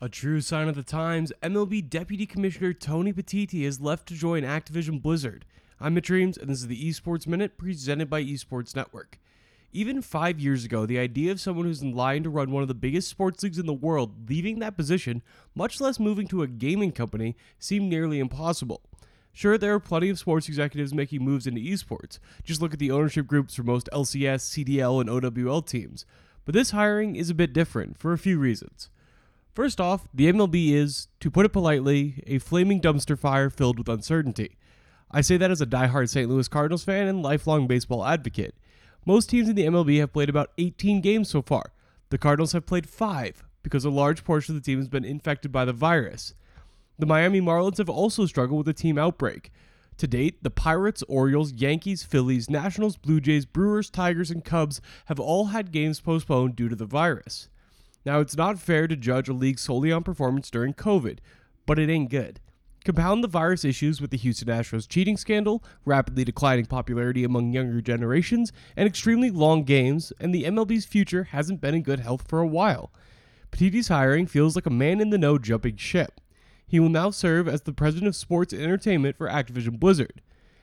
A true sign of the times, MLB Deputy Commissioner Tony Petitti has left to join Activision Blizzard. I'm Mitch Reames, and this is the Esports Minute presented by Esports Network. Even five years ago, the idea of someone who's in line to run one of the biggest sports leagues in the world leaving that position, much less moving to a gaming company, seemed nearly impossible. Sure, there are plenty of sports executives making moves into esports. Just look at the ownership groups for most LCS, CDL, and OWL teams. But this hiring is a bit different for a few reasons. First off, the MLB is, to put it politely, a flaming dumpster fire filled with uncertainty. I say that as a die-hard St. Louis Cardinals fan and lifelong baseball advocate. Most teams in the MLB have played about 18 games so far. The Cardinals have played 5 because a large portion of the team has been infected by the virus. The Miami Marlins have also struggled with a team outbreak. To date, the Pirates, Orioles, Yankees, Phillies, Nationals, Blue Jays, Brewers, Tigers, and Cubs have all had games postponed due to the virus. Now, it's not fair to judge a league solely on performance during COVID, but it ain't good. Compound the virus issues with the Houston Astros cheating scandal, rapidly declining popularity among younger generations, and extremely long games, and the MLB's future hasn't been in good health for a while. Petitti's hiring feels like a man in the know jumping ship. He will now serve as the president of sports and entertainment for Activision Blizzard.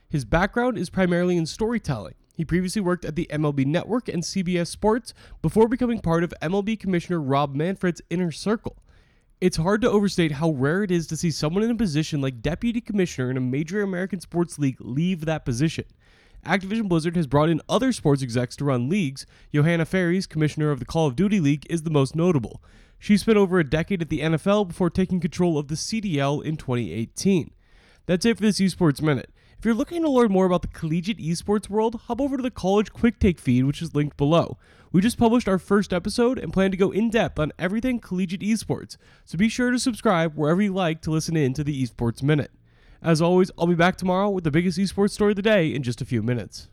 His background is primarily in storytelling, he previously worked at the MLB Network and CBS Sports before becoming part of MLB Commissioner Rob Manfred's inner circle. It's hard to overstate how rare it is to see someone in a position like Deputy Commissioner in a major American sports league leave that position. Activision Blizzard has brought in other sports execs to run leagues. Johanna Faries, commissioner of the Call of Duty League, is the most notable. She spent over a decade at the NFL before taking control of the CDL in 2018. That's it for this Esports Minute. If you're looking to learn more about the collegiate esports world, hop over to the College Quick Take feed, which is linked below. We just published our first episode and plan to go in depth on everything collegiate esports, so be sure to subscribe wherever you like to listen in to the Esports Minute. As always, I'll be back tomorrow with the biggest esports story of the day in just a few minutes.